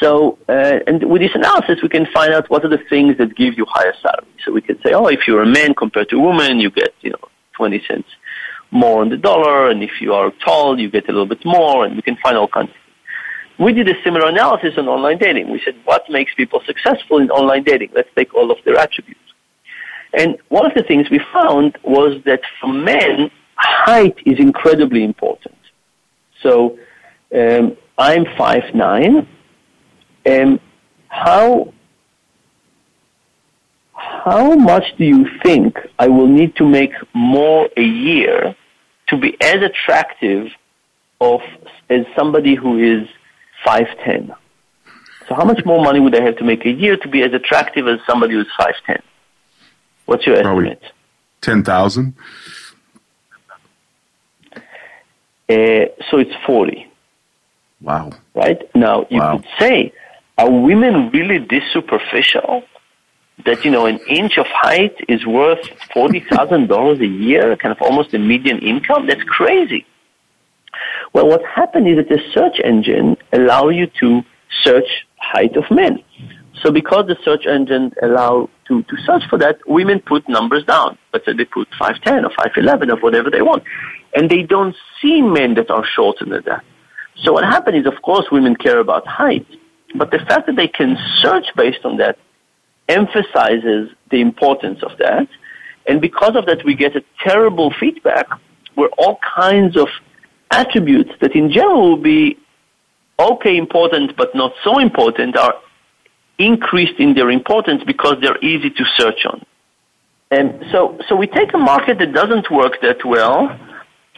So, uh, and with this analysis, we can find out what are the things that give you higher salary. So we can say, oh, if you're a man compared to a woman, you get, you know, 20 cents more on the dollar, and if you are tall, you get a little bit more, and we can find all kinds of. We did a similar analysis on online dating. We said, what makes people successful in online dating? Let's take all of their attributes. And one of the things we found was that for men, height is incredibly important. So um, I'm five nine. And how how much do you think I will need to make more a year to be as attractive of as somebody who is five ten? So how much more money would I have to make a year to be as attractive as somebody who's five ten? What's your Probably estimate? Ten thousand. Uh, so it's forty. Wow. Right now, you Wow. could say, are women really this superficial? That you know, an inch of height is worth forty thousand dollars a year, kind of almost a median income. That's crazy. Well, what happened is that the search engine allow you to search height of men. So because the search engine allow to, to search for that, women put numbers down. Let's say they put 5'10 or 5'11 or whatever they want. And they don't see men that are shorter than that. So what happened is, of course, women care about height. But the fact that they can search based on that emphasizes the importance of that. And because of that, we get a terrible feedback where all kinds of attributes that in general will be okay important but not so important are increased in their importance because they're easy to search on. And so, so we take a market that doesn't work that well,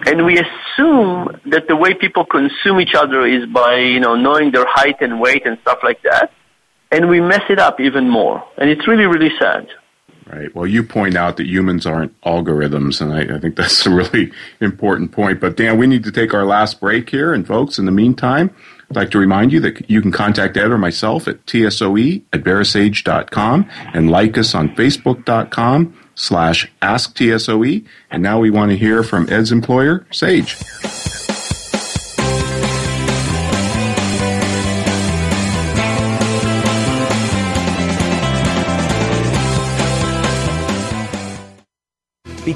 and we assume that the way people consume each other is by, you know, knowing their height and weight and stuff like that, and we mess it up even more. And it's really, really sad. Right. Well, you point out that humans aren't algorithms, and I, I, think that's a really *laughs* important point. But Dan, we need to take our last break here. And folks, in the meantime, I'd like to remind you that you can contact Ed or myself at tsoe at verasage.com and like us on facebook.com slash asktsoe. And now we want to hear from Ed's employer, Sage.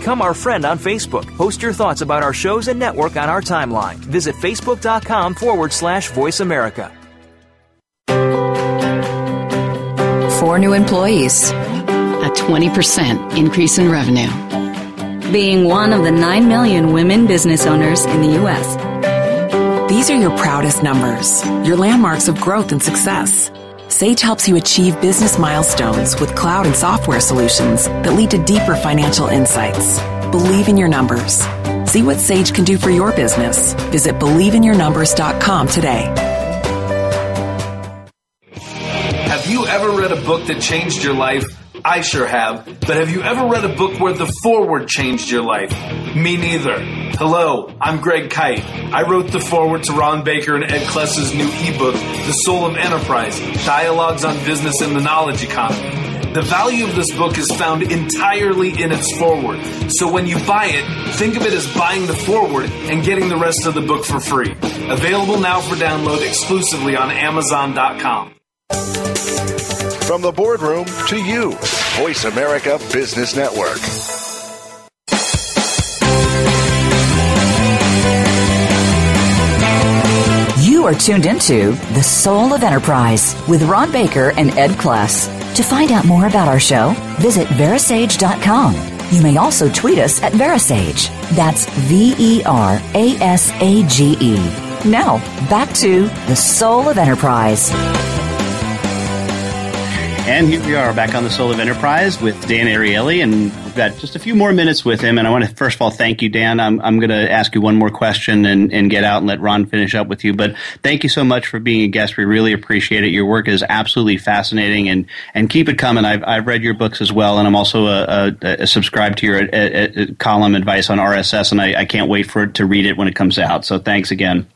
Become our friend on Facebook. Post your thoughts about our shows and network on our timeline. Visit facebook.com forward slash voice America. Four new employees, a 20% increase in revenue. Being one of the 9 million women business owners in the U.S. These are your proudest numbers, your landmarks of growth and success. Sage helps you achieve business milestones with cloud and software solutions that lead to deeper financial insights. Believe in your numbers. See what Sage can do for your business. Visit believeinyournumbers.com today. Have you ever read a book that changed your life? I sure have. But have you ever read a book where the foreword changed your life? Me neither. Hello, I'm Greg Kyte. I wrote the foreword to Ron Baker and Ed Kless's new ebook, The Soul of Enterprise Dialogues on Business and the Knowledge Economy. The value of this book is found entirely in its foreword. So when you buy it, think of it as buying the foreword and getting the rest of the book for free. Available now for download exclusively on Amazon.com. From the boardroom to you, Voice America Business Network. You are tuned into The Soul of Enterprise with Ron Baker and Ed Kless. To find out more about our show, visit verasage.com. You may also tweet us at Verasage. That's V E R A S A G E. Now, back to the soul of enterprise. And here we are back on the Soul of Enterprise with Dan Ariely, and we've got just a few more minutes with him. And I want to first of all thank you, Dan. I'm, I'm going to ask you one more question and, and get out and let Ron finish up with you. But thank you so much for being a guest. We really appreciate it. Your work is absolutely fascinating, and, and keep it coming. I've, I've read your books as well, and I'm also a, a, a subscribed to your a, a column advice on RSS, and I, I can't wait for it to read it when it comes out. So thanks again.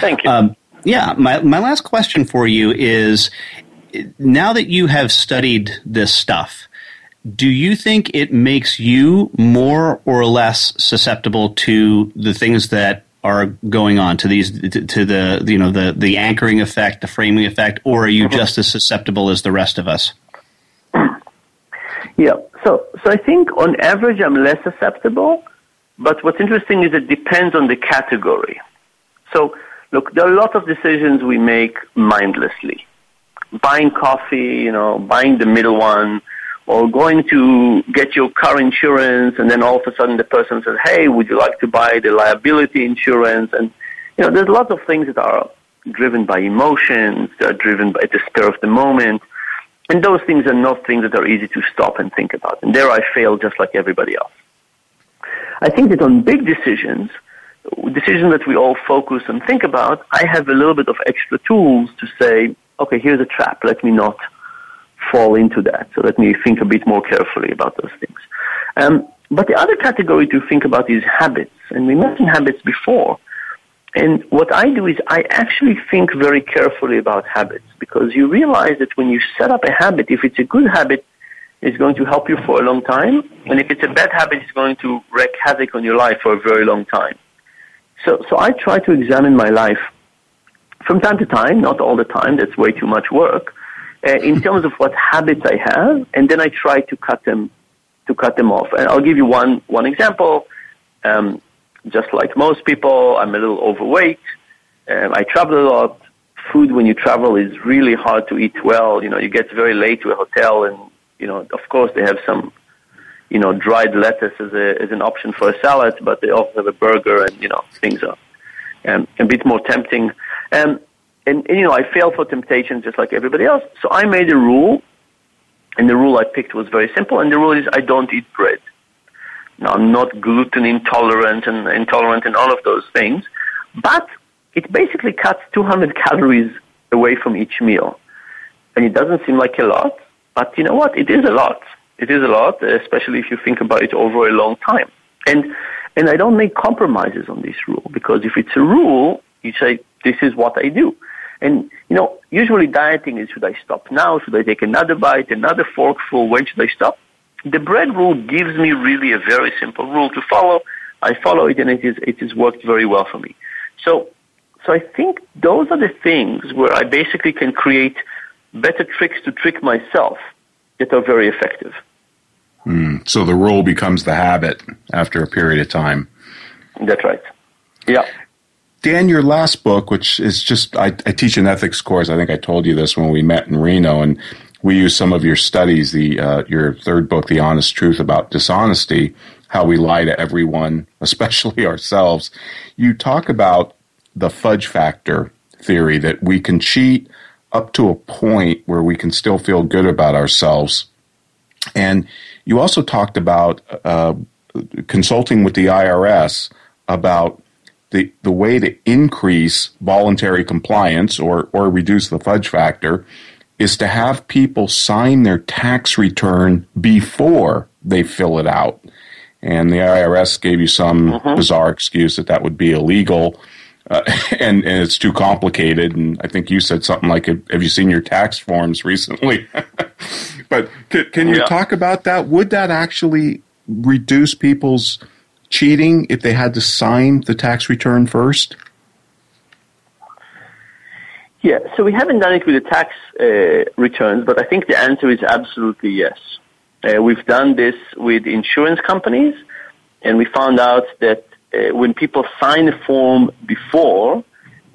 Thank you. Um, yeah, my, my last question for you is now that you have studied this stuff, do you think it makes you more or less susceptible to the things that are going on to these to, to the you know the the anchoring effect, the framing effect, or are you mm-hmm. just as susceptible as the rest of us? Yeah. So so I think on average I'm less susceptible, but what's interesting is it depends on the category. So look, there are a lot of decisions we make mindlessly buying coffee, you know, buying the middle one, or going to get your car insurance, and then all of a sudden the person says, "Hey, would you like to buy the liability insurance?" And you know, there's lots of things that are driven by emotions, they're driven by the spur of the moment, and those things are not things that are easy to stop and think about. And there, I fail just like everybody else. I think that on big decisions, decisions that we all focus and think about, I have a little bit of extra tools to say, okay, here's a trap. Let me not fall into that. So let me think a bit more carefully about those things. Um, but the other category to think about is habits. And we mentioned habits before. And what I do is I actually think very carefully about habits because you realize that when you set up a habit, if it's a good habit, it's going to help you for a long time. And if it's a bad habit, it's going to wreak havoc on your life for a very long time. So, so I try to examine my life from time to time, not all the time, that's way too much work, uh, in *laughs* terms of what habits I have, and then I try to cut them, to cut them off. And I'll give you one, one example. Um, just like most people, I'm a little overweight. Um, I travel a lot. Food when you travel is really hard to eat well. You know, you get very late to a hotel and, you know, of course they have some, you know, dried lettuce as, a, as an option for a salad, but they also have a burger and, you know, things are um, a bit more tempting. Um, and, and, you know, I fail for temptation just like everybody else. So I made a rule, and the rule I picked was very simple. And the rule is I don't eat bread. Now I'm not gluten intolerant and intolerant and all of those things, but it basically cuts 200 calories away from each meal. And it doesn't seem like a lot, but you know what? It is a lot. It is a lot, especially if you think about it over a long time. And and I don't make compromises on this rule because if it's a rule, you say, this is what I do. And, you know, usually dieting is should I stop now? Should I take another bite, another forkful? When should I stop? The bread rule gives me really a very simple rule to follow. I follow it and it is, it has worked very well for me. So, so I think those are the things where I basically can create better tricks to trick myself that are very effective. Mm, so the rule becomes the habit after a period of time. That's right. Yeah. Dan, your last book, which is just, I, I, teach an ethics course. I think I told you this when we met in Reno, and we use some of your studies, the, uh, your third book, The Honest Truth About Dishonesty, how we lie to everyone, *laughs* especially ourselves. You talk about the fudge factor theory that we can cheat up to a point where we can still feel good about ourselves. And you also talked about uh, consulting with the IRS about the, the way to increase voluntary compliance or, or reduce the fudge factor is to have people sign their tax return before they fill it out. And the IRS gave you some uh-huh. bizarre excuse that that would be illegal. Uh, *laughs* and, and it's too complicated. And I think you said something like, "Have you seen your tax forms recently?" *laughs* but can, can you yeah. talk about that? Would that actually reduce people's cheating if they had to sign the tax return first? Yeah, so we haven't done it with the tax uh, returns, but I think the answer is absolutely yes. Uh, we've done this with insurance companies, and we found out that uh, when people sign a form before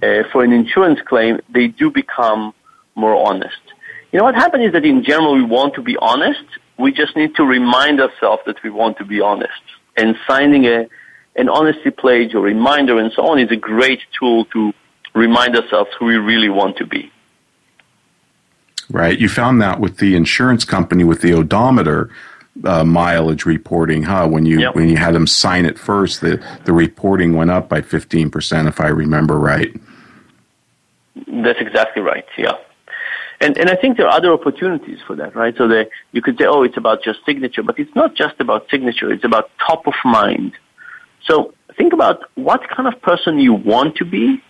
uh, for an insurance claim, they do become more honest. You know, what happens is that in general we want to be honest. We just need to remind ourselves that we want to be honest. And signing a, an honesty pledge or reminder and so on is a great tool to remind ourselves who we really want to be. Right. You found that with the insurance company with the odometer uh, mileage reporting, huh? When you yep. when you had them sign it first, the the reporting went up by fifteen percent, if I remember right. That's exactly right. Yeah. And, and I think there are other opportunities for that, right? So that you could say, oh, it's about just signature, but it's not just about signature. It's about top of mind. So think about what kind of person you want to be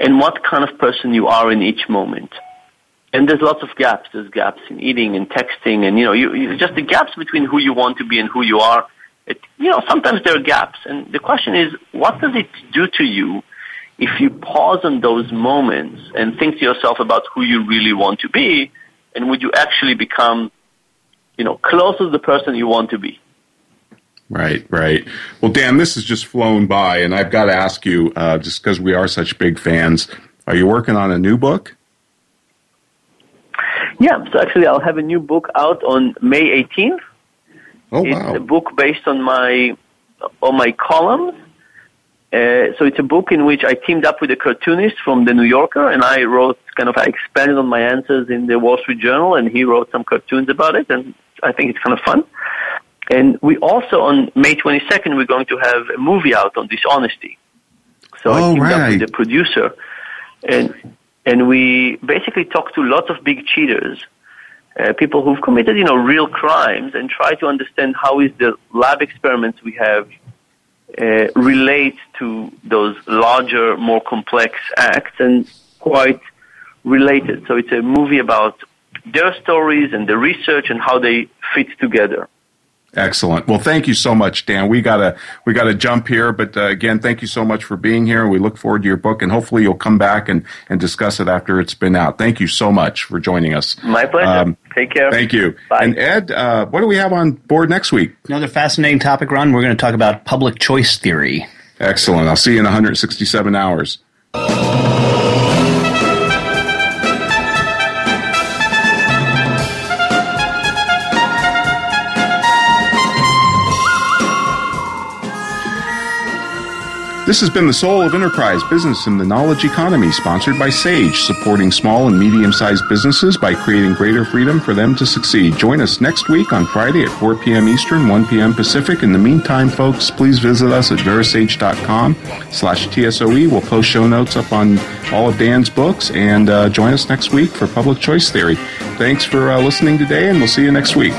and what kind of person you are in each moment. And there's lots of gaps. There's gaps in eating and texting and, you know, you, you, just the gaps between who you want to be and who you are. It, you know, sometimes there are gaps. And the question is, what does it do to you if you pause on those moments and think to yourself about who you really want to be, and would you actually become, you know, close to the person you want to be? Right, right. Well, Dan, this has just flown by, and I've got to ask you, uh, just because we are such big fans, are you working on a new book? Yeah, so actually, I'll have a new book out on May 18th. Oh, wow. It's a book based on my on my columns uh, so it's a book in which I teamed up with a cartoonist from the New Yorker, and I wrote kind of I expanded on my answers in the Wall Street Journal, and he wrote some cartoons about it, and I think it's kind of fun. And we also on May 22nd we're going to have a movie out on dishonesty. So oh, I teamed right. up with the producer, and and we basically talked to lots of big cheaters, uh, people who've committed you know real crimes, and try to understand how is the lab experiments we have uh, relate to those larger, more complex acts and quite related. So it's a movie about their stories and the research and how they fit together. Excellent. Well, thank you so much, Dan. We gotta we gotta jump here, but uh, again, thank you so much for being here. We look forward to your book, and hopefully, you'll come back and and discuss it after it's been out. Thank you so much for joining us. My pleasure. Um, Take care. Thank you. Bye. And Ed, uh, what do we have on board next week? Another fascinating topic, Ron. We're going to talk about public choice theory. Excellent. I'll see you in 167 hours. This has been the Soul of Enterprise Business in the Knowledge Economy, sponsored by Sage, supporting small and medium sized businesses by creating greater freedom for them to succeed. Join us next week on Friday at 4 p.m. Eastern, 1 p.m. Pacific. In the meantime, folks, please visit us at verasage.com slash TSOE. We'll post show notes up on all of Dan's books and uh, join us next week for Public Choice Theory. Thanks for uh, listening today, and we'll see you next week.